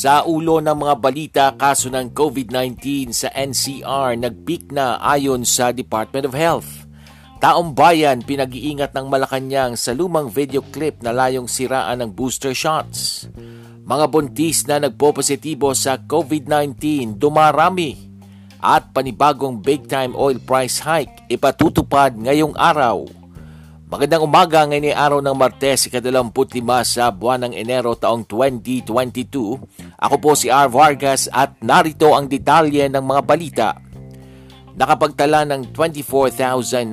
Sa ulo ng mga balita kaso ng COVID-19 sa NCR nagpeak na ayon sa Department of Health. Taong bayan pinag-iingat ng Malacanang sa lumang video clip na layong siraan ng booster shots. Mga buntis na nagpo-positibo sa COVID-19 dumarami at panibagong big time oil price hike ipatutupad ngayong araw. Magandang umaga ngayon ay araw ng Martes, ikadalamput-lima sa buwan ng Enero taong 2022. Ako po si R. Vargas at narito ang detalye ng mga balita. Nakapagtala ng 24,938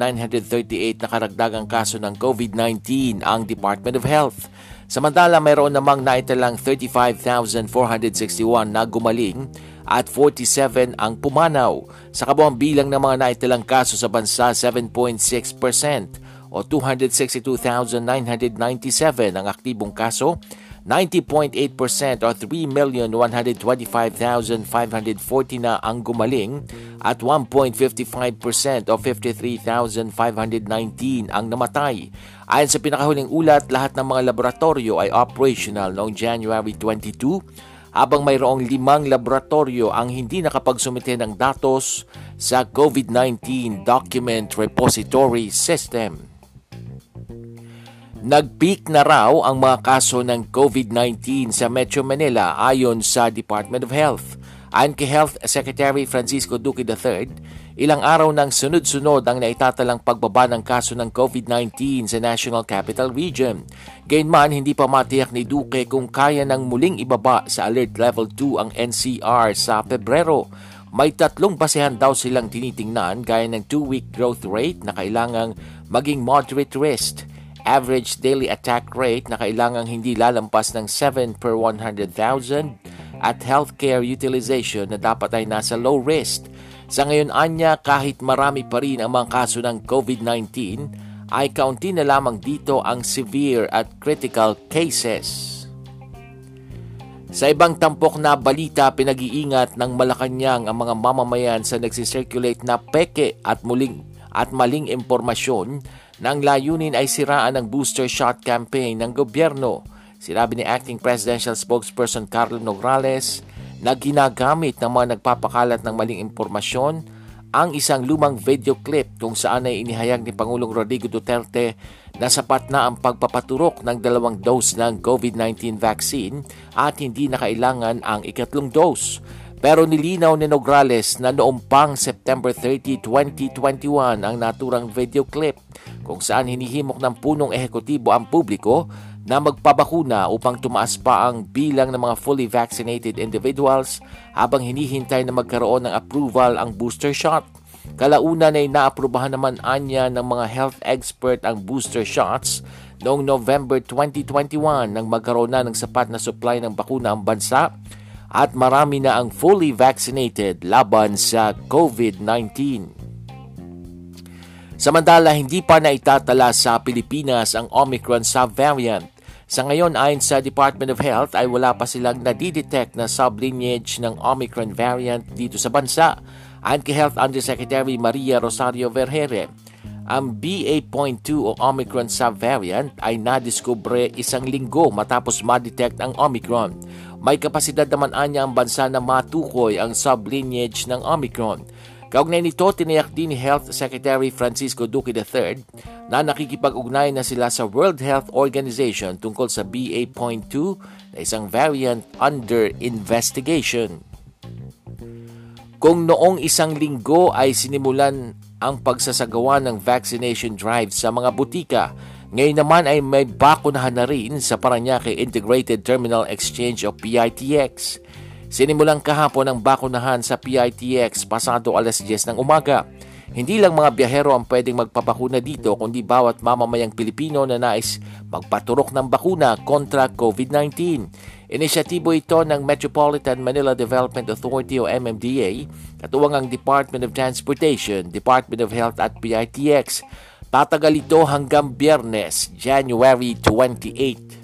na karagdagang kaso ng COVID-19 ang Department of Health. Samantala mayroon namang naitalang 35,461 na gumaling at 47 ang pumanaw. Sa kabuang bilang ng mga naitalang kaso sa bansa, 7.6% o 262,997 ang aktibong kaso, 90.8% o 3,125,540 na ang gumaling at 1.55% o 53,519 ang namatay. Ayon sa pinakahuling ulat, lahat ng mga laboratorio ay operational noong January 22 habang mayroong limang laboratorio ang hindi nakapagsumite ng datos sa COVID-19 Document Repository System. Nag-peak na raw ang mga kaso ng COVID-19 sa Metro Manila ayon sa Department of Health. Ayon kay Health Secretary Francisco Duque III, ilang araw nang sunod-sunod ang naitatalang pagbaba ng kaso ng COVID-19 sa National Capital Region. Gayunman, hindi pa matiyak ni Duque kung kaya nang muling ibaba sa Alert Level 2 ang NCR sa Pebrero. May tatlong basehan daw silang tinitingnan gaya ng 2-week growth rate na kailangang maging moderate risk average daily attack rate na kailangang hindi lalampas ng 7 per 100,000 at healthcare utilization na dapat ay nasa low risk. Sa ngayon anya kahit marami pa rin ang mga kaso ng COVID-19 ay kaunti na lamang dito ang severe at critical cases. Sa ibang tampok na balita, pinag-iingat ng Malacanang ang mga mamamayan sa nagsisirculate na peke at muling at maling impormasyon na ang layunin ay siraan ang booster shot campaign ng gobyerno. Sinabi ni Acting Presidential Spokesperson Carlo Nograles na ginagamit ng mga nagpapakalat ng maling impormasyon ang isang lumang video clip kung saan ay inihayag ni Pangulong Rodrigo Duterte na sapat na ang pagpapaturok ng dalawang dose ng COVID-19 vaccine at hindi na kailangan ang ikatlong dose. Pero nilinaw ni Nograles na noong pang September 30, 2021 ang naturang video clip kung saan hinihimok ng punong ehekutibo ang publiko na magpabakuna upang tumaas pa ang bilang ng mga fully vaccinated individuals habang hinihintay na magkaroon ng approval ang booster shot. Kalaunan ay naaprubahan naman anya ng mga health expert ang booster shots noong November 2021 nang magkaroon na ng sapat na supply ng bakuna ang bansa at marami na ang fully vaccinated laban sa COVID-19. Samantala, hindi pa na itatala sa Pilipinas ang Omicron subvariant. Sa ngayon, ayon sa Department of Health, ay wala pa silang nadidetect na sublineage ng Omicron variant dito sa bansa. Ayon kay Health Undersecretary Maria Rosario Vergere, ang BA.2 o Omicron subvariant ay nadiskubre isang linggo matapos ma-detect ang Omicron. May kapasidad naman anya ang bansa na matukoy ang sublineage ng Omicron. Kaugnay nito, tiniyak din ni Health Secretary Francisco Duque III na nakikipag-ugnay na sila sa World Health Organization tungkol sa BA.2 na isang variant under investigation. Kung noong isang linggo ay sinimulan ang pagsasagawa ng vaccination drive sa mga butika, ngayon naman ay may bakunahan na rin sa Paranaque Integrated Terminal Exchange o PITX. Sinimulang kahapon ang bakunahan sa PITX pasado alas 10 ng umaga. Hindi lang mga biyahero ang pwedeng magpapakuna dito kundi bawat mamamayang Pilipino na nais magpaturok ng bakuna kontra COVID-19. Inisyatibo ito ng Metropolitan Manila Development Authority o MMDA, katuwang ang Department of Transportation, Department of Health at PITX. Tatagal ito hanggang biyernes, January 28.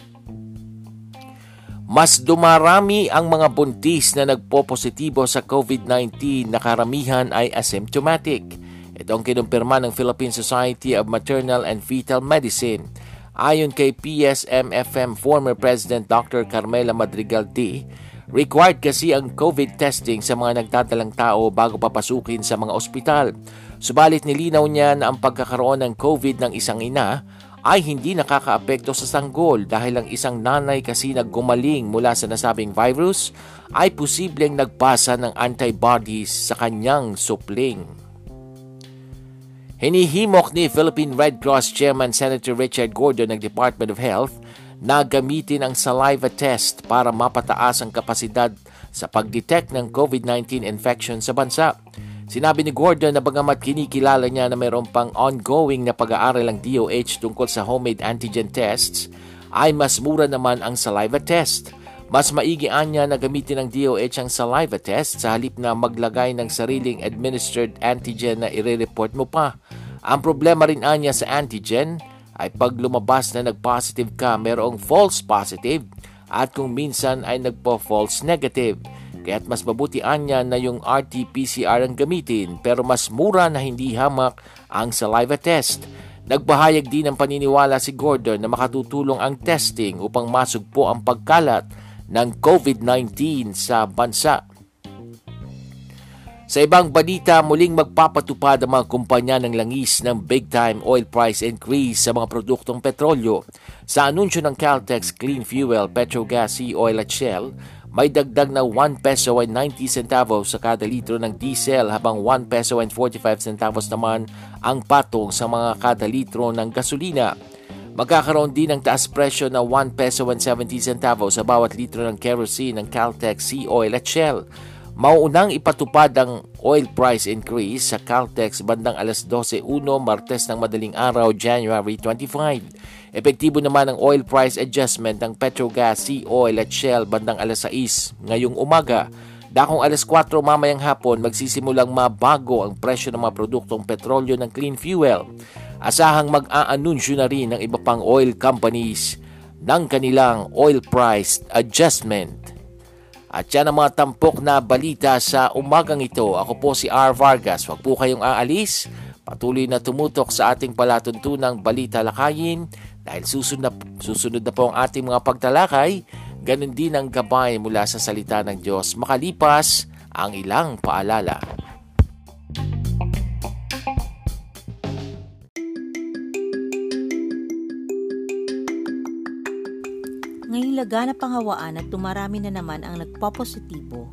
Mas dumarami ang mga buntis na nagpo-positibo sa COVID-19 na karamihan ay asymptomatic. Ito ang kinumpirma ng Philippine Society of Maternal and Fetal Medicine. Ayon kay PSMFM former President Dr. Carmela Madrigal T., required kasi ang COVID testing sa mga nagdadalang tao bago papasukin sa mga ospital. Subalit nilinaw niya na ang pagkakaroon ng COVID ng isang ina ay hindi nakakaapekto sa sanggol dahil ang isang nanay kasi naggumaling mula sa nasabing virus ay posibleng nagpasa ng antibodies sa kanyang supling. Hinihimok ni Philippine Red Cross Chairman Senator Richard Gordon ng Department of Health na gamitin ang saliva test para mapataas ang kapasidad sa pagdetect ng COVID-19 infection sa bansa. Sinabi ni Gordon na bagamat kinikilala niya na mayroon pang ongoing na pag-aaral ng DOH tungkol sa homemade antigen tests, ay mas mura naman ang saliva test. Mas maigian niya na gamitin ng DOH ang saliva test sa halip na maglagay ng sariling administered antigen na ire-report mo pa. Ang problema rin anya sa antigen ay pag lumabas na nag-positive ka, mayroong false positive at kung minsan ay nagpo-false negative. Kaya't mas mabuti anya na yung RT-PCR ang gamitin pero mas mura na hindi hamak ang saliva test. Nagbahayag din ng paniniwala si Gordon na makatutulong ang testing upang masugpo ang pagkalat ng COVID-19 sa bansa. Sa ibang balita, muling magpapatupad ang mga kumpanya ng langis ng big-time oil price increase sa mga produktong petrolyo. Sa anunsyo ng Caltex Clean Fuel, Petrogas, Sea Oil at Shell, may dagdag na 1 peso and 90 centavos sa kada litro ng diesel habang 1 peso and 45 centavos naman ang patong sa mga kada litro ng gasolina. Magkakaroon din ng taas presyo na 1 peso and 70 centavos sa bawat litro ng kerosene ng Caltex, Sea Oil at Shell. Mauunang ipatupad ang oil price increase sa Caltex bandang alas 12.01 Martes ng madaling araw, January 25. Epektibo naman ang oil price adjustment ng Petrogas, Sea Oil at Shell bandang alas 6 ngayong umaga. Dakong alas 4 mamayang hapon magsisimulang mabago ang presyo ng mga produktong petrolyo ng clean fuel. Asahang mag-aanunsyo na rin ng iba pang oil companies ng kanilang oil price adjustment. At yan ang mga tampok na balita sa umagang ito. Ako po si R. Vargas. Huwag po kayong aalis. Patuloy na tumutok sa ating palatuntunang balita lakayin dahil susunod na, susunod na po ang ating mga pagtalakay, ganun din ang gabay mula sa salita ng Diyos makalipas ang ilang paalala. Ngayong laganap ang hawaan at tumarami na naman ang nagpopositibo,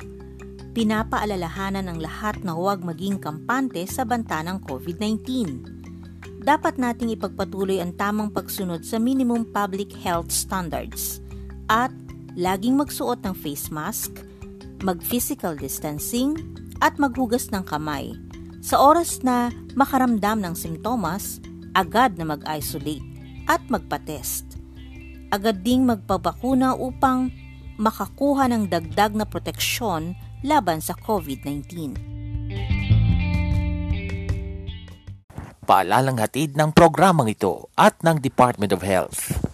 pinapaalalahanan ng lahat na huwag maging kampante sa banta ng COVID-19 dapat nating ipagpatuloy ang tamang pagsunod sa minimum public health standards at laging magsuot ng face mask, mag-physical distancing, at maghugas ng kamay. Sa oras na makaramdam ng simptomas, agad na mag-isolate at magpa-test. Agad ding magpabakuna upang makakuha ng dagdag na proteksyon laban sa COVID-19. Paalalang hatid ng programang ito at ng Department of Health.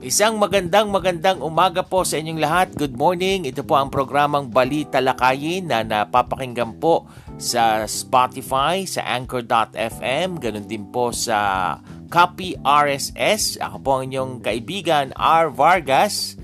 Isang magandang magandang umaga po sa inyong lahat. Good morning. Ito po ang programang Balita Lakayin na napapakinggan po sa Spotify, sa Anchor.fm, ganun din po sa Copy RSS. Ako po ang inyong kaibigan R. Vargas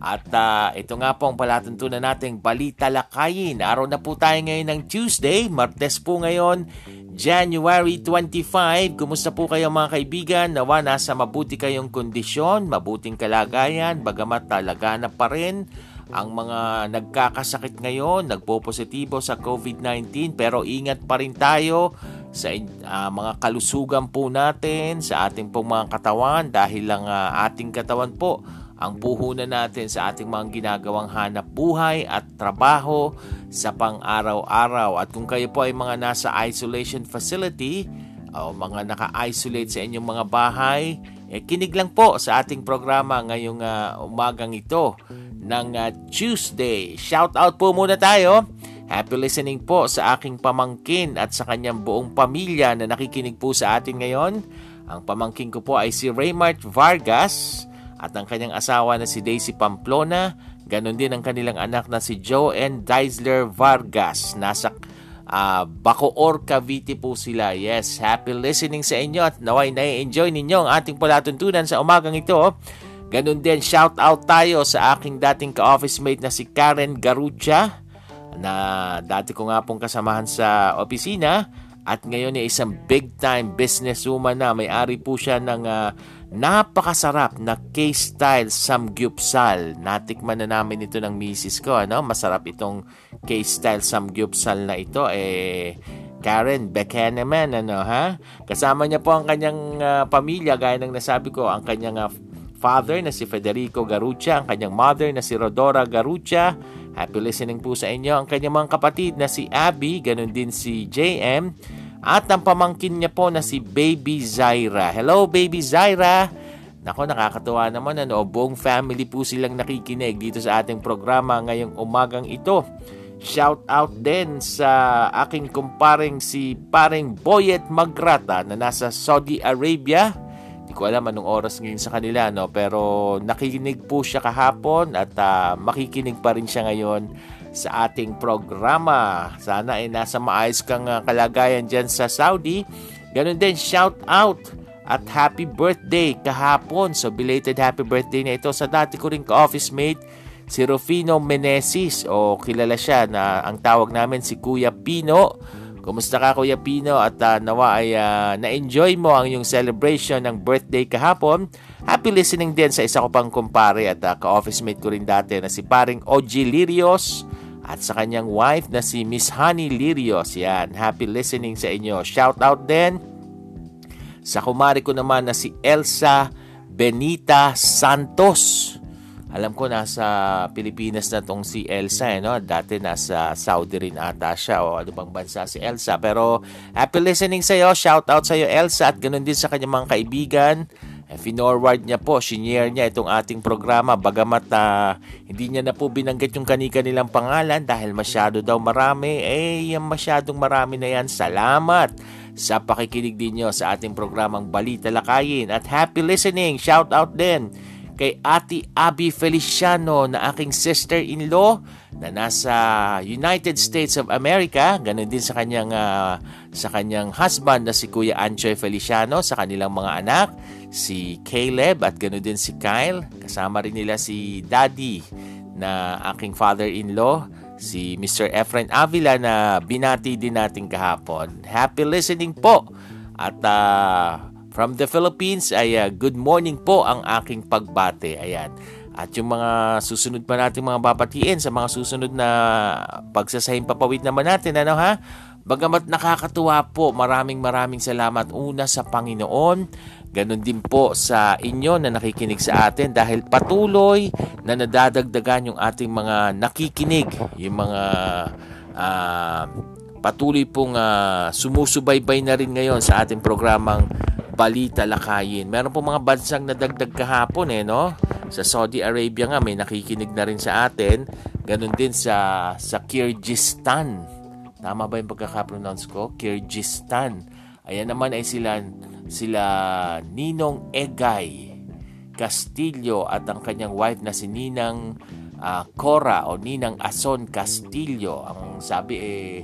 at uh, ito nga po ang palatuntunan nating balita lakayin. Araw na po tayo ngayon ng Tuesday, Martes po ngayon, January 25. Kumusta po kayo mga kaibigan? Nawa nasa mabuti kayong kondisyon, mabuting kalagayan, bagamat talaga na pa rin ang mga nagkakasakit ngayon, nagpo-positibo sa COVID-19 pero ingat pa rin tayo sa uh, mga kalusugan po natin, sa ating pong mga katawan dahil lang uh, ating katawan po ang puhunan natin sa ating mga ginagawang hanap buhay at trabaho sa pang-araw-araw. At kung kayo po ay mga nasa isolation facility o mga naka-isolate sa inyong mga bahay, eh, kinig lang po sa ating programa ngayong uh, umagang ito ng uh, Tuesday. Shout out po muna tayo Happy listening po sa aking pamangkin at sa kanyang buong pamilya na nakikinig po sa atin ngayon. Ang pamangkin ko po ay si Raymart Vargas at ang kanyang asawa na si Daisy Pamplona. Ganon din ang kanilang anak na si Joanne Deisler Vargas. Nasa uh, Bacoor, Cavite po sila. Yes, happy listening sa inyo at naway na-enjoy ninyo ang ating palatuntunan sa umagang ito. Ganon din, shout out tayo sa aking dating ka-office mate na si Karen Garucha na dati ko nga pong kasamahan sa opisina at ngayon ay isang big time businesswoman na may-ari po siya ng uh, napakasarap na K-style samgyupsal. Natikman na namin ito ng misis ko. Ano? Masarap itong K-style samgyupsal na ito. Eh, Karen Bekeneman, ano ha? Kasama niya po ang kanyang uh, pamilya, gaya ng nasabi ko, ang kanyang uh, father na si Federico Garucha, ang kanyang mother na si Rodora Garucha, Happy listening po sa inyo ang kanyang mga kapatid na si Abby, ganun din si JM, at ang pamangkin niya po na si Baby Zaira. Hello Baby Zaira! Nako, nakakatuwa naman ano, buong family po silang nakikinig dito sa ating programa ngayong umagang ito. Shout out din sa aking kumparing si paring Boyet Magrata na nasa Saudi Arabia Di ko alam anong oras ngayon sa kanila, no? Pero nakikinig po siya kahapon at uh, makikinig pa rin siya ngayon sa ating programa. Sana ay nasa maayos kang uh, kalagayan dyan sa Saudi. Ganon din, shout out at happy birthday kahapon. So belated happy birthday na ito sa dati ko rin ka-office mate si Rufino Menesis o kilala siya na ang tawag namin si Kuya Pino Kumusta ka Kuya Pino at uh, nawa ay uh, na-enjoy mo ang iyong celebration ng birthday kahapon. Happy listening din sa isa ko pang kumpare at uh, ka-office mate ko rin dati na si paring OG Lirios at sa kanyang wife na si Miss Honey Lirios. Yan, happy listening sa inyo. Shout out din sa kumari ko naman na si Elsa Benita Santos. Alam ko nasa Pilipinas na tong si Elsa, eh, no? Dati nasa Saudi rin ata siya o ano bang bansa si Elsa. Pero happy listening sa iyo. Shout out sa iyo Elsa at ganoon din sa kanyang mga kaibigan. Finorward niya po, shinare niya itong ating programa bagamat uh, hindi niya na po binanggit yung kanika nilang pangalan dahil masyado daw marami. Eh, yung masyadong marami na yan. Salamat sa pakikinig din niyo sa ating programang Balita Lakayin at happy listening. Shout out din kay Ate Abby Feliciano na aking sister-in-law na nasa United States of America, ganun din sa kanyang uh, sa kanyang husband na si Kuya Anchoy Feliciano, sa kanilang mga anak, si Caleb at ganun din si Kyle. Kasama rin nila si Daddy na aking father-in-law, si Mr. Efren Avila na binati din natin kahapon. Happy listening po! At uh, From the Philippines ay uh, good morning po ang aking pagbate. Ayan. At yung mga susunod pa natin mga babatiin sa mga susunod na pagsasahing papawid naman natin, ano ha? Bagamat nakakatuwa po, maraming maraming salamat una sa Panginoon. Ganon din po sa inyo na nakikinig sa atin dahil patuloy na nadadagdagan yung ating mga nakikinig, yung mga uh, patuloy pong uh, sumusubaybay na rin ngayon sa ating programang balita lakayin. Meron po mga bansang nadagdag kahapon eh, no? Sa Saudi Arabia nga may nakikinig na rin sa atin. Ganon din sa sa Kyrgyzstan. Tama ba yung pagkaka-pronounce ko? Kyrgyzstan. Ayan naman ay sila sila Ninong Egay Castillo at ang kanyang wife na si Ninang uh, Cora o Ninang Ason Castillo. Ang sabi eh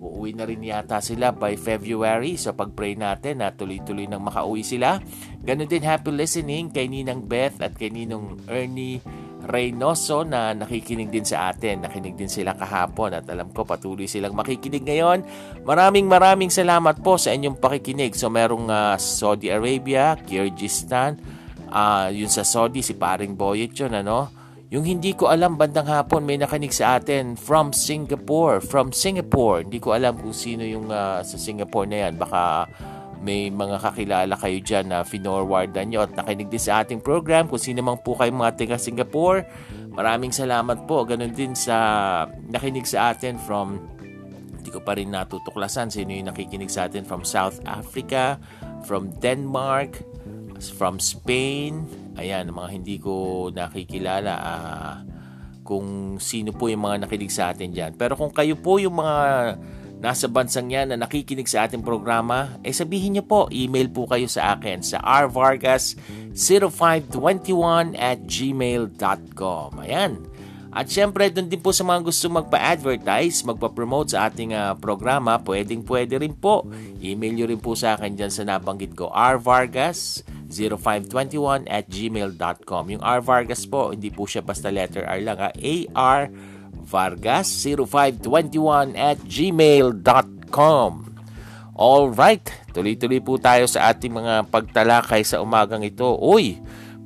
Uuwi na rin yata sila by February. So pag-pray natin na tuloy-tuloy nang makauwi sila. Ganon din happy listening kay Ninang Beth at kay Ninong Ernie Reynoso na nakikinig din sa atin. Nakinig din sila kahapon at alam ko patuloy silang makikinig ngayon. Maraming maraming salamat po sa inyong pakikinig. So merong uh, Saudi Arabia, Kyrgyzstan, uh, yun sa Saudi si paring Boyet yun ano yung hindi ko alam bandang hapon may nakanig sa atin from Singapore. From Singapore. Hindi ko alam kung sino yung uh, sa Singapore na yan. Baka may mga kakilala kayo dyan na finorwardan nyo at nakinig din sa ating program. Kung sino mang po kayo mga taga Singapore, maraming salamat po. Ganon din sa nakinig sa atin from hindi ko pa rin natutuklasan sino yung nakikinig sa atin from South Africa, from Denmark, from Spain. Ayan, mga hindi ko nakikilala uh, kung sino po yung mga nakinig sa atin dyan. Pero kung kayo po yung mga nasa bansang yan na nakikinig sa ating programa, eh sabihin niyo po, email po kayo sa akin sa rvargas0521 at gmail.com. Ayan. At syempre, doon din po sa mga gusto magpa-advertise, magpa-promote sa ating uh, programa, pwedeng pwede rin po. Email nyo rin po sa akin dyan sa nabanggit ko, rvargas0521 at gmail.com. Yung R Vargas po, hindi po siya basta letter R lang ha. A-R Vargas0521 at gmail.com. Alright, tuloy-tuloy po tayo sa ating mga pagtalakay sa umagang ito. Uy,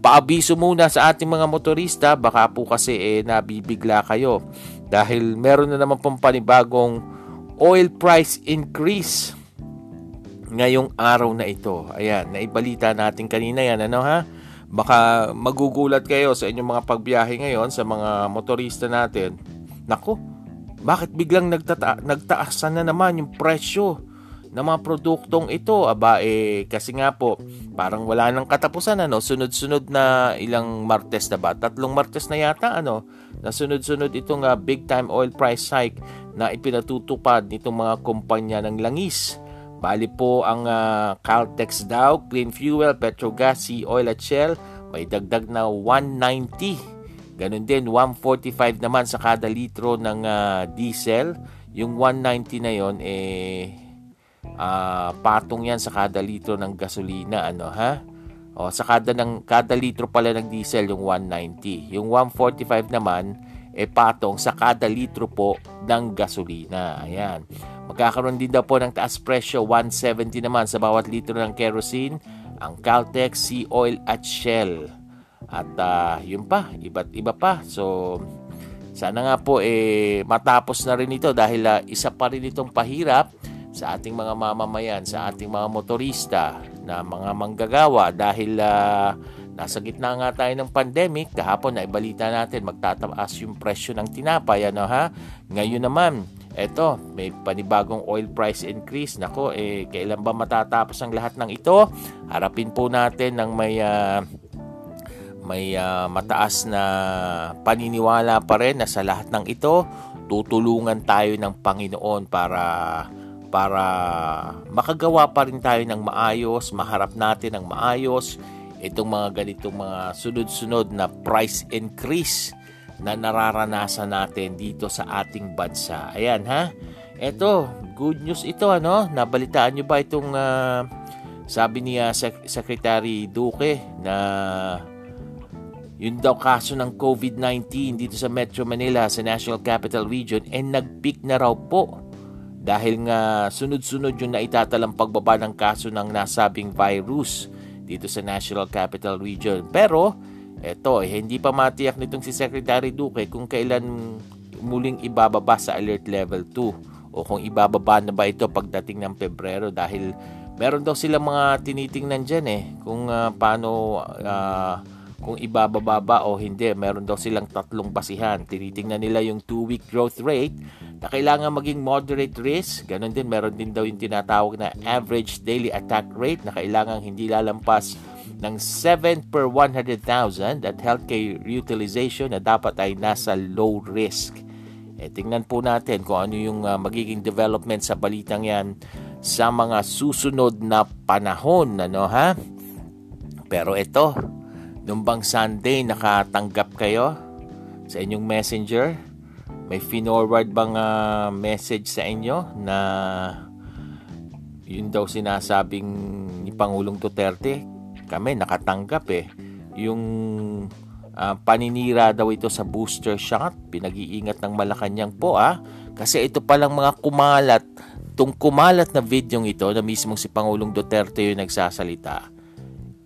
paabiso muna sa ating mga motorista, baka po kasi eh, nabibigla kayo dahil meron na naman pong panibagong oil price increase ngayong araw na ito. Ayan, naibalita natin kanina yan, ano ha? Baka magugulat kayo sa inyong mga pagbiyahe ngayon sa mga motorista natin. Nako, bakit biglang nagtata- nagtaasan na naman yung presyo? Ng mga produktong ito, aba eh, kasi nga po, parang wala nang katapusan, ano, sunod-sunod na ilang martes na ba? Tatlong martes na yata, ano, na sunod-sunod itong uh, big time oil price hike na ipinatutupad nitong mga kumpanya ng langis. Bali po ang uh, Caltex daw, Clean Fuel, Petrogas, Sea Oil at Shell, may dagdag na 190. Ganon din, 145 naman sa kada litro ng uh, diesel. Yung 190 na yon eh uh, patong yan sa kada litro ng gasolina ano ha? O sa kada ng kada litro pala ng diesel yung 190 yung 145 naman eh patong sa kada litro po ng gasolina. Ayan. Magkakaroon din daw po ng taas presyo 170 naman sa bawat litro ng kerosene ang Caltex, Sea Oil at Shell. At uh, yun pa iba't iba pa. So sana nga po eh matapos na rin ito dahil uh, isa pa rin itong pahirap sa ating mga mamamayan, sa ating mga motorista na mga manggagawa dahil uh, nasa gitna nga tayo ng pandemic, kahapon na ibalita natin magtataas yung presyo ng tinapay ano ha. Ngayon naman, eto, may panibagong oil price increase. Nako, eh kailan ba matatapos ang lahat ng ito? Harapin po natin ng may uh, may uh, mataas na paniniwala pa rin na sa lahat ng ito tutulungan tayo ng Panginoon para para makagawa pa rin tayo ng maayos, maharap natin ng maayos itong mga ganitong mga sunod-sunod na price increase na nararanasan natin dito sa ating bansa. Ayan ha. Ito, good news ito ano. Nabalitaan nyo ba itong uh, sabi niya uh, Sec- Secretary Duque na yun daw kaso ng COVID-19 dito sa Metro Manila sa National Capital Region eh nag-peak na raw po dahil nga sunod-sunod yung naitatalang pagbaba ng kaso ng nasabing virus dito sa National Capital Region. Pero, eto, eh, hindi pa matiyak nitong si Secretary Duque kung kailan muling ibababa sa alert level 2 o kung ibababa na ba ito pagdating ng Pebrero dahil meron daw sila mga tinitingnan dyan eh kung uh, paano uh, kung ibababa ba o hindi. Meron daw silang tatlong basihan. Tinitingnan nila yung 2-week growth rate na kailangan maging moderate risk. Ganon din, meron din daw yung tinatawag na average daily attack rate na kailangan hindi lalampas ng 7 per 100,000 at healthcare utilization na dapat ay nasa low risk. E, tingnan po natin kung ano yung uh, magiging development sa balitang yan sa mga susunod na panahon. Ano, ha? Pero ito, nung bang Sunday nakatanggap kayo sa inyong messenger? May finorward bang uh, message sa inyo na yun daw sinasabing ni Pangulong Duterte? Kami nakatanggap eh. Yung uh, paninira daw ito sa booster shot pinag-iingat ng Malacanang po ah. Kasi ito palang mga kumalat tung kumalat na video ito na mismong si Pangulong Duterte yung nagsasalita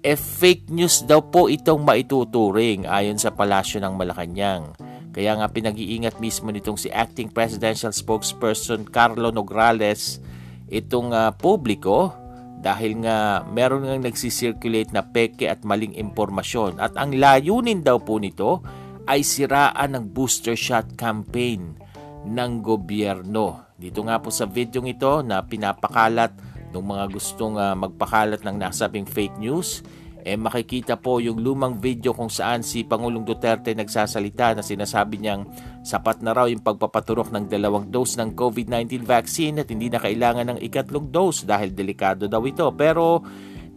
eh fake news daw po itong maituturing ayon sa palasyo ng Malacanang kaya nga pinag-iingat mismo nitong si acting presidential spokesperson Carlo Nograles itong uh, publiko dahil nga meron nga nagsisirculate na peke at maling impormasyon at ang layunin daw po nito ay siraan ng booster shot campaign ng gobyerno. Dito nga po sa video ito na pinapakalat ng mga gustong uh, magpakalat ng nasabing fake news, eh makikita po yung lumang video kung saan si Pangulong Duterte nagsasalita na sinasabi niyang sapat na raw yung pagpapaturok ng dalawang dose ng COVID-19 vaccine at hindi na kailangan ng ikatlong dose dahil delikado daw ito. Pero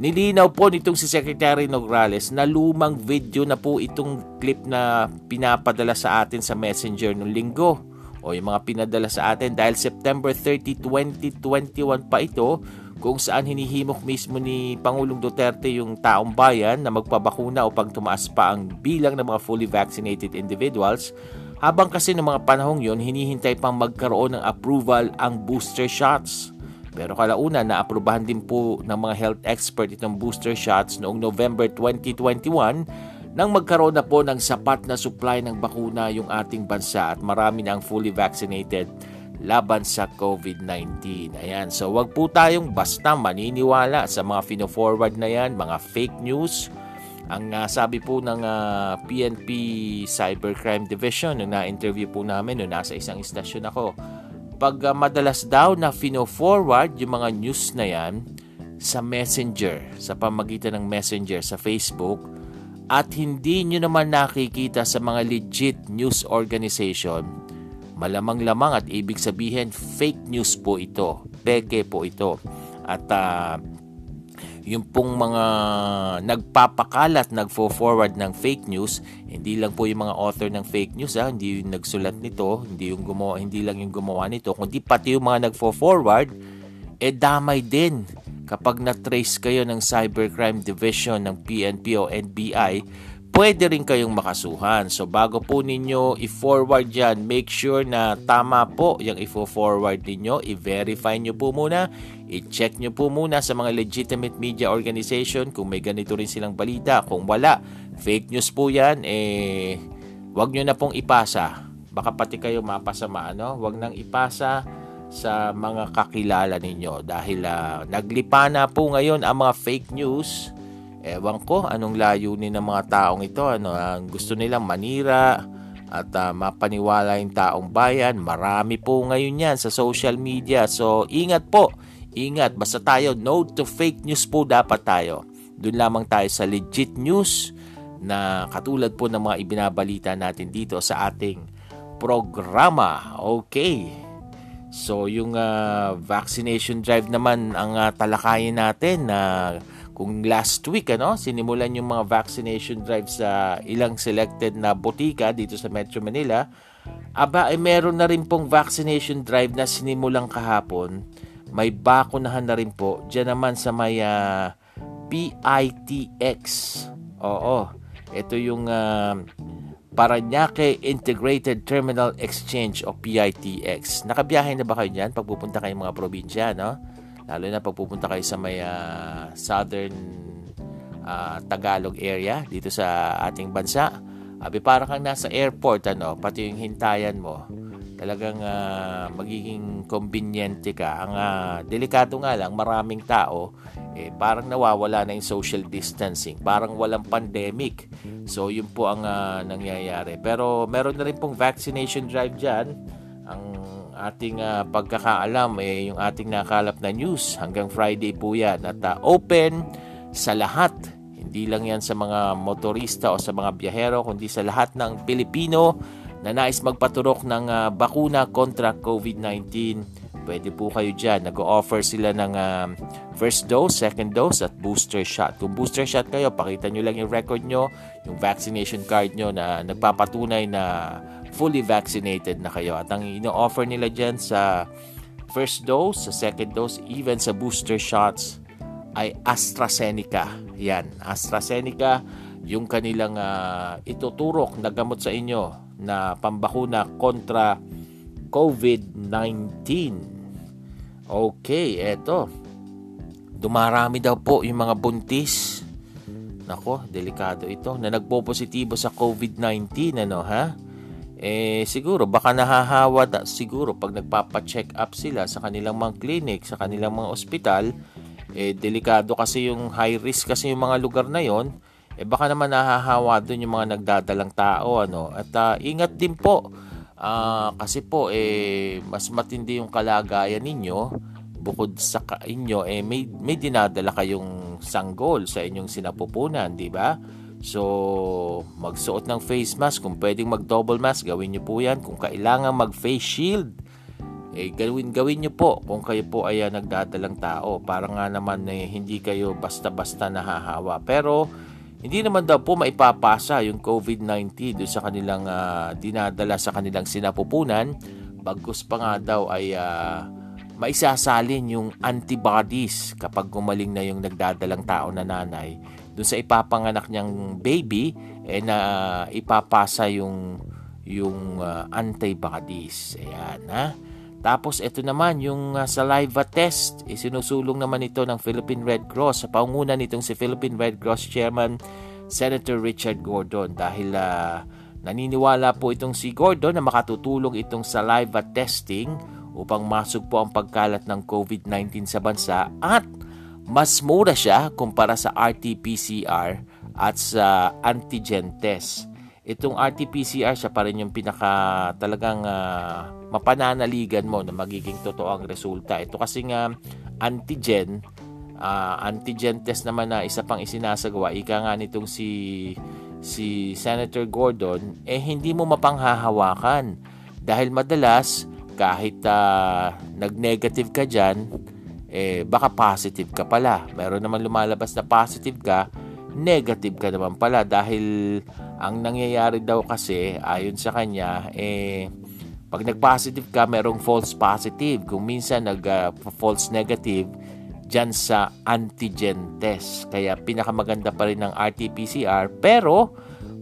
nilinaw po nitong si Secretary Nograles na lumang video na po itong clip na pinapadala sa atin sa messenger nung linggo o yung mga pinadala sa atin dahil September 30, 2021 pa ito kung saan hinihimok mismo ni Pangulong Duterte yung taong bayan na magpabakuna upang tumaas pa ang bilang ng mga fully vaccinated individuals habang kasi ng mga panahong yon hinihintay pang magkaroon ng approval ang booster shots. Pero kalauna na aprubahan din po ng mga health expert itong booster shots noong November 2021 nang magkaroon na po ng sapat na supply ng bakuna yung ating bansa at marami na ang fully vaccinated laban sa COVID-19. Ayan, so wag po tayong basta maniniwala sa mga fino-forward na yan, mga fake news. Ang uh, sabi po ng uh, ah, PNP Cybercrime Division nung na-interview po namin nung nasa isang istasyon ako, pag uh, madalas daw na fino-forward yung mga news na yan sa messenger, sa pamagitan ng messenger sa Facebook, at hindi nyo naman nakikita sa mga legit news organization, Malamang-lamang at ibig sabihin fake news po ito. Peke po ito. At uh, yung pong mga nagpapakalat, nagfo-forward ng fake news, hindi lang po yung mga author ng fake news, ha? hindi yung nagsulat nito, hindi yung gumawa, hindi lang yung gumawa nito, kundi pati yung mga nagfo-forward, eh damay din kapag na-trace kayo ng Cybercrime Division ng PNP o NBI pwede rin kayong makasuhan. So bago po ninyo i-forward yan, make sure na tama po yung i-forward ninyo. I-verify nyo po muna. I-check nyo po muna sa mga legitimate media organization kung may ganito rin silang balita. Kung wala, fake news po yan, eh, wag nyo na pong ipasa. Baka pati kayo mapasama, ano? Wag nang ipasa sa mga kakilala ninyo dahil uh, naglipa na po ngayon ang mga fake news Ewan ko anong layunin ng mga taong ito. Ano, ang gusto nilang manira at uh, mapaniwala yung taong bayan. Marami po ngayon yan sa social media. So ingat po. Ingat. Basta tayo no to fake news po dapat tayo. Doon lamang tayo sa legit news na katulad po ng mga ibinabalita natin dito sa ating programa. Okay. So yung uh, vaccination drive naman ang uh, talakayin natin na uh, kung last week ano, sinimulan yung mga vaccination drive sa ilang selected na botika dito sa Metro Manila, aba ay meron na rin pong vaccination drive na sinimulang kahapon. May bakunahan na rin po diyan naman sa may uh, PITX. Oo. Ito yung uh, Paranaque Integrated Terminal Exchange o PITX. Nakabiyahe na ba kayo diyan pag pupunta kayo mga probinsya, no? Lalo na pag pupunta kayo sa may uh, southern uh, Tagalog area dito sa ating bansa. Abi para kang nasa airport ano, pati yung hintayan mo. Talagang uh, magiging conveniente ka. Ang uh, delikado nga lang, maraming tao, eh, parang nawawala na yung social distancing. Parang walang pandemic. So, yun po ang uh, nangyayari. Pero meron na rin pong vaccination drive dyan. Ang ating uh, pagkakaalam eh, yung ating nakalap na news hanggang Friday po yan. At uh, open sa lahat. Hindi lang yan sa mga motorista o sa mga biyahero kundi sa lahat ng Pilipino na nais magpaturok ng uh, bakuna kontra COVID-19 pwede po kayo dyan. Nag-offer sila ng uh, first dose, second dose at booster shot. Kung booster shot kayo pakita nyo lang yung record nyo yung vaccination card nyo na nagpapatunay na fully vaccinated na kayo. At ang ino-offer nila dyan sa first dose, sa second dose, even sa booster shots ay AstraZeneca. Yan, AstraZeneca yung kanilang uh, ituturok na gamot sa inyo na pambakuna kontra COVID-19. Okay, eto. Dumarami daw po yung mga buntis. Nako, delikado ito na nagpo-positibo sa COVID-19 ano ha? Eh siguro baka nahahawa da, siguro pag nagpapa-check up sila sa kanilang mga clinic, sa kanilang mga ospital, eh delikado kasi yung high risk kasi yung mga lugar na yon eh baka naman nahahawa doon yung mga nagdadalang tao ano. At uh, ingat din po. Uh, kasi po eh mas matindi yung kalagayan ninyo. Bukod sa inyo eh may may dinadala kayong sanggol sa inyong sinapupunan di ba So, magsuot ng face mask. Kung pwedeng mag-double mask, gawin nyo po yan. Kung kailangan mag-face shield, eh, gawin, gawin nyo po kung kayo po ay uh, nagdadalang tao. Para nga naman eh, hindi kayo basta-basta nahahawa. Pero, hindi naman daw po maipapasa yung COVID-19 doon sa kanilang uh, dinadala sa kanilang sinapupunan. Bagkus pa nga daw ay uh, maisasalin yung antibodies kapag gumaling na yung nagdadalang tao na nanay dun sa ipapanganak niyang baby eh na ipapasa yung yung uh, antibodies. Ayan ha. Tapos ito naman yung uh, saliva test, isinusulong naman ito ng Philippine Red Cross sa paungunan nitong si Philippine Red Cross Chairman Senator Richard Gordon dahil uh, naniniwala po itong si Gordon na makatutulong itong saliva testing upang masog po ang pagkalat ng COVID-19 sa bansa at mas mura siya kumpara sa RT-PCR at sa antigen test. Itong RT-PCR siya pa rin yung pinaka talagang uh, mapananaligan mo na magiging totoo ang resulta. Ito kasi nga antigen, uh, antigen test naman na isa pang isinasagawa. Ika nga nitong si si Senator Gordon, eh hindi mo mapanghahawakan. Dahil madalas, kahit uh, nag-negative ka dyan, eh baka positive ka pala. Meron naman lumalabas na positive ka, negative ka naman pala dahil ang nangyayari daw kasi ayon sa kanya eh pag nag-positive ka, merong false positive. Kung minsan nag-false uh, negative, dyan sa antigen test. Kaya pinakamaganda pa rin ng RT-PCR. Pero,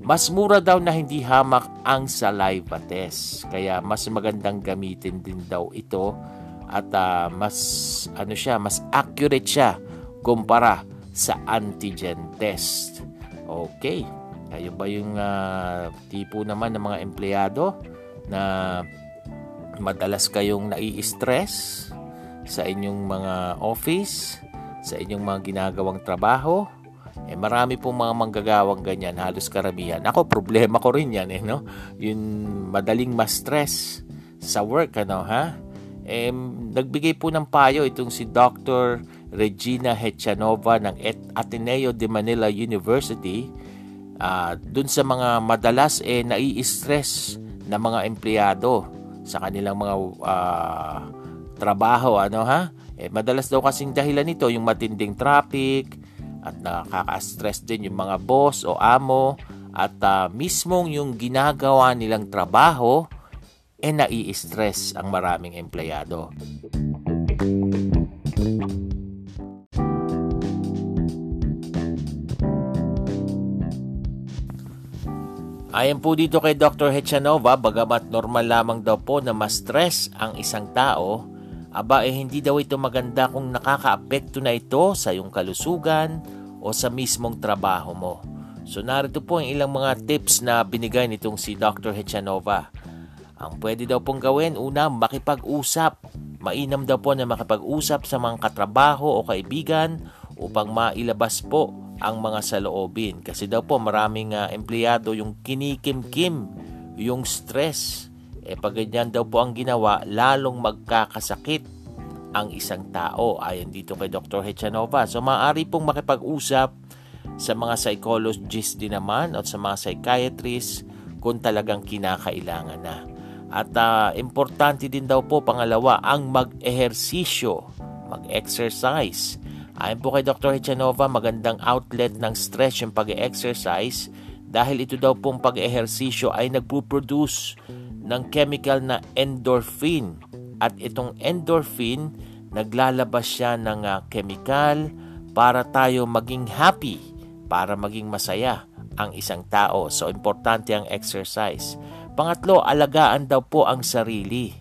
mas mura daw na hindi hamak ang saliva test. Kaya mas magandang gamitin din daw ito at uh, mas ano siya, mas accurate siya kumpara sa antigen test. Okay. Kayo ba yung uh, tipo naman ng mga empleyado na madalas kayong nai-stress sa inyong mga office, sa inyong mga ginagawang trabaho? Eh, marami pong mga manggagawang ganyan, halos karamihan. Ako, problema ko rin yan, eh, no? Yung madaling ma-stress sa work, ano, ha? Eh, nagbigay po ng payo itong si Dr. Regina Hechanova ng Ateneo de Manila University uh, dun sa mga madalas eh nai-stress na mga empleyado sa kanilang mga uh, trabaho ano ha eh, madalas daw kasing dahilan nito yung matinding traffic at nakaka-stress din yung mga boss o amo at uh, mismong yung ginagawa nilang trabaho e nai-stress ang maraming empleyado. Ayon po dito kay Dr. Hechanova, bagamat normal lamang daw po na ma-stress ang isang tao, aba eh hindi daw ito maganda kung nakakaapekto na ito sa iyong kalusugan o sa mismong trabaho mo. So narito po ang ilang mga tips na binigay nitong si Dr. Hechanova. Ang pwede daw pong gawin, una, makipag-usap. Mainam daw po na makipag-usap sa mga katrabaho o kaibigan upang mailabas po ang mga saloobin. Kasi daw po maraming uh, empleyado yung kinikim-kim, yung stress. E pag ganyan daw po ang ginawa, lalong magkakasakit ang isang tao ayon dito kay Dr. Hechanova. So maaari pong makipag-usap sa mga psychologists din naman at sa mga psychiatrists kung talagang kinakailangan na. At uh, importante din daw po pangalawa ang mag-ehersisyo, mag-exercise. Ayon po kay Dr. Hechanova, magandang outlet ng stress yung pag-exercise dahil ito daw pong pag-ehersisyo ay nagpo-produce ng chemical na endorphin. At itong endorphin, naglalabas siya ng uh, chemical para tayo maging happy, para maging masaya ang isang tao. So, importante ang exercise. Pangatlo, alagaan daw po ang sarili.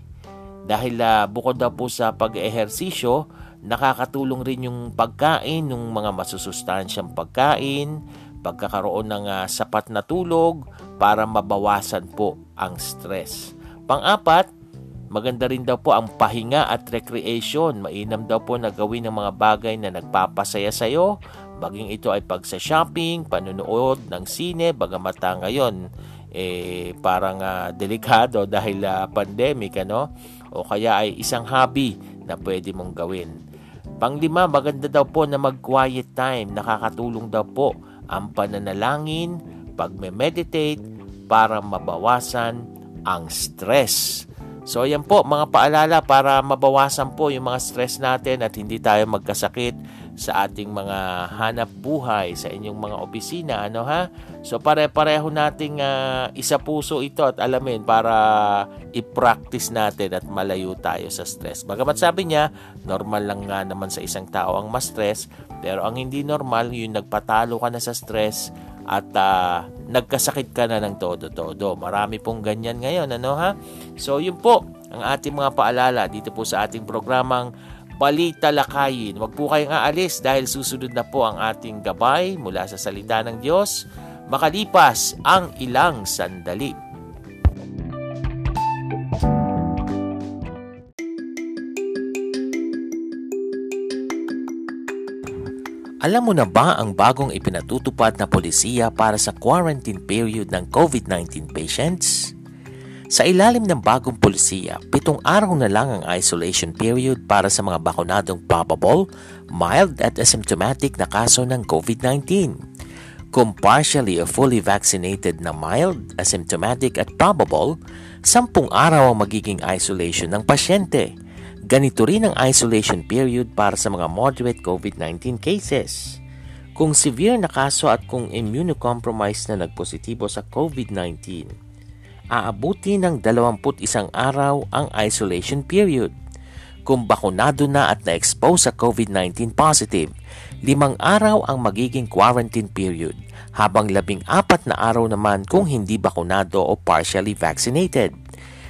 Dahil uh, bukod daw po sa pag-ehersisyo, nakakatulong rin yung pagkain, yung mga masusustansyang pagkain, pagkakaroon ng uh, sapat na tulog para mabawasan po ang stress. Pang-apat, Maganda rin daw po ang pahinga at recreation. Mainam daw po na gawin ng mga bagay na nagpapasaya sa iyo. Baging ito ay pagsa-shopping, panunood ng sine, bagamata ngayon eh parang uh, delikado dahil uh, pandemic ano o kaya ay isang hobby na pwede mong gawin. Panglima, maganda daw po na mag-quiet time. Nakakatulong daw po ang pananalangin, pagme-meditate para mabawasan ang stress. So ayan po mga paalala para mabawasan po yung mga stress natin at hindi tayo magkasakit sa ating mga hanap buhay sa inyong mga opisina ano ha. So pare-pareho nating uh, isa puso ito at alamin para i-practice natin at malayo tayo sa stress. Bagamat sabi niya, normal lang nga naman sa isang tao ang ma-stress, pero ang hindi normal yung nagpatalo ka na sa stress at uh, nagkasakit ka na ng todo-todo. Marami pong ganyan ngayon, ano ha? So yun po ang ating mga paalala dito po sa ating programang Balita Lakayin. Huwag po kayong aalis dahil susunod na po ang ating gabay mula sa salita ng Diyos makalipas ang ilang sandali. Alam mo na ba ang bagong ipinatutupad na polisiya para sa quarantine period ng COVID-19 patients? Sa ilalim ng bagong polisiya, pitong araw na lang ang isolation period para sa mga bakunadong probable, mild at asymptomatic na kaso ng COVID-19. Kung partially or fully vaccinated na mild, asymptomatic at probable, sampung araw ang magiging isolation ng pasyente – Ganito rin ang isolation period para sa mga moderate COVID-19 cases. Kung severe na kaso at kung immunocompromised na nagpositibo sa COVID-19, aabuti ng 21 araw ang isolation period. Kung bakunado na at na-expose sa COVID-19 positive, limang araw ang magiging quarantine period, habang labing apat na araw naman kung hindi bakunado o partially vaccinated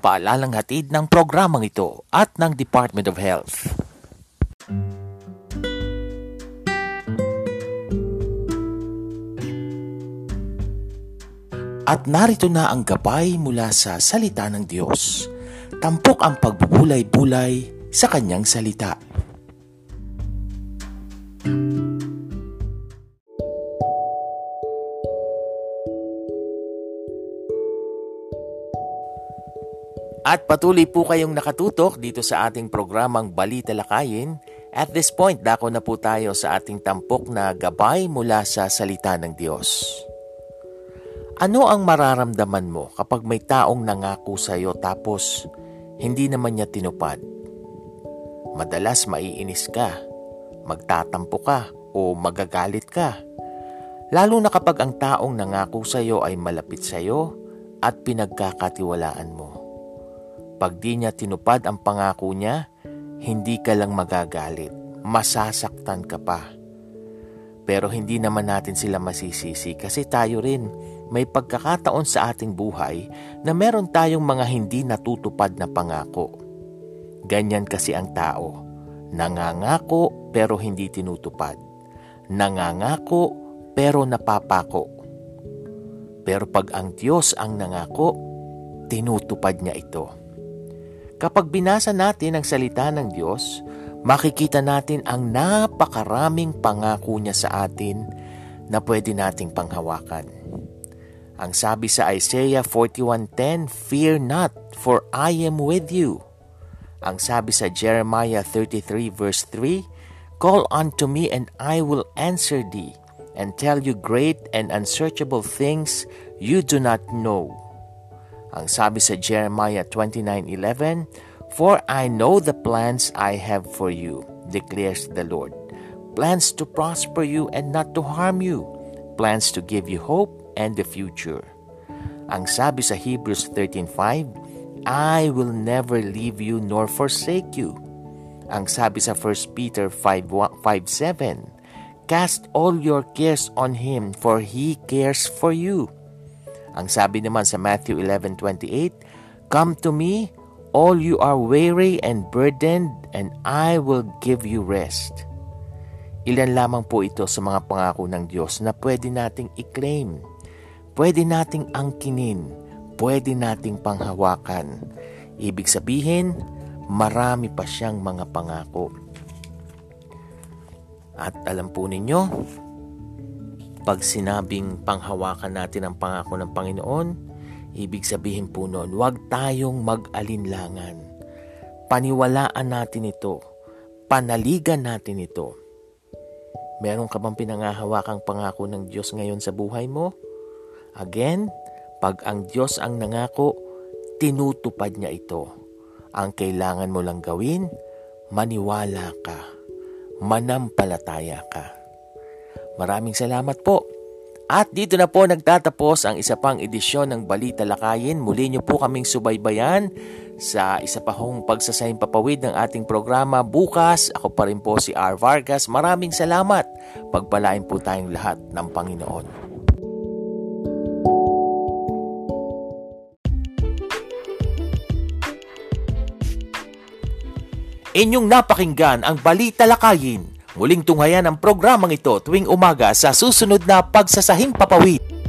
Paalalang hatid ng programang ito at ng Department of Health. At narito na ang gabay mula sa salita ng Diyos. Tampok ang pagbubulay-bulay sa kanyang salita. At patuloy po kayong nakatutok dito sa ating programang Balita Lakayin. At this point, dako na po tayo sa ating tampok na gabay mula sa salita ng Diyos. Ano ang mararamdaman mo kapag may taong nangako sa iyo tapos hindi naman niya tinupad? Madalas maiinis ka, magtatampo ka o magagalit ka. Lalo na kapag ang taong nangako sa iyo ay malapit sa iyo at pinagkakatiwalaan mo. Pag di niya tinupad ang pangako niya, hindi ka lang magagalit. Masasaktan ka pa. Pero hindi naman natin sila masisisi kasi tayo rin may pagkakataon sa ating buhay na meron tayong mga hindi natutupad na pangako. Ganyan kasi ang tao. Nangangako pero hindi tinutupad. Nangangako pero napapako. Pero pag ang Diyos ang nangako, tinutupad niya ito. Kapag binasa natin ang salita ng Diyos, makikita natin ang napakaraming pangako niya sa atin na pwede nating panghawakan. Ang sabi sa Isaiah 41.10, Fear not, for I am with you. Ang sabi sa Jeremiah 33 verse 3, Call unto me and I will answer thee, and tell you great and unsearchable things you do not know. Ang sabi sa Jeremiah 29:11, For I know the plans I have for you, declares the Lord. Plans to prosper you and not to harm you. Plans to give you hope and the future. Ang sabi sa Hebrews 13:5, I will never leave you nor forsake you. Ang sabi sa 1 Peter 5.7, Cast all your cares on Him, for He cares for you. Ang sabi naman sa Matthew 11.28, Come to me, all you are weary and burdened, and I will give you rest. Ilan lamang po ito sa mga pangako ng Diyos na pwede nating i-claim, pwede nating angkinin, pwede nating panghawakan. Ibig sabihin, marami pa siyang mga pangako. At alam po ninyo, pag sinabing panghawakan natin ang pangako ng Panginoon, ibig sabihin po noon, huwag tayong mag-alinlangan. Paniwalaan natin ito. Panaligan natin ito. Meron ka bang pinangahawakang pangako ng Diyos ngayon sa buhay mo? Again, pag ang Diyos ang nangako, tinutupad niya ito. Ang kailangan mo lang gawin, maniwala ka, manampalataya ka. Maraming salamat po. At dito na po nagtatapos ang isa pang edisyon ng Balita Lakayin. Muli niyo po kaming subaybayan sa isa pa hong pagsasahing papawid ng ating programa bukas. Ako pa rin po si R. Vargas. Maraming salamat. Pagpalain po tayong lahat ng Panginoon. Inyong napakinggan ang Balita Lakayin. Muling tunghayan ang programang ito tuwing umaga sa susunod na Pagsasahing Papawid.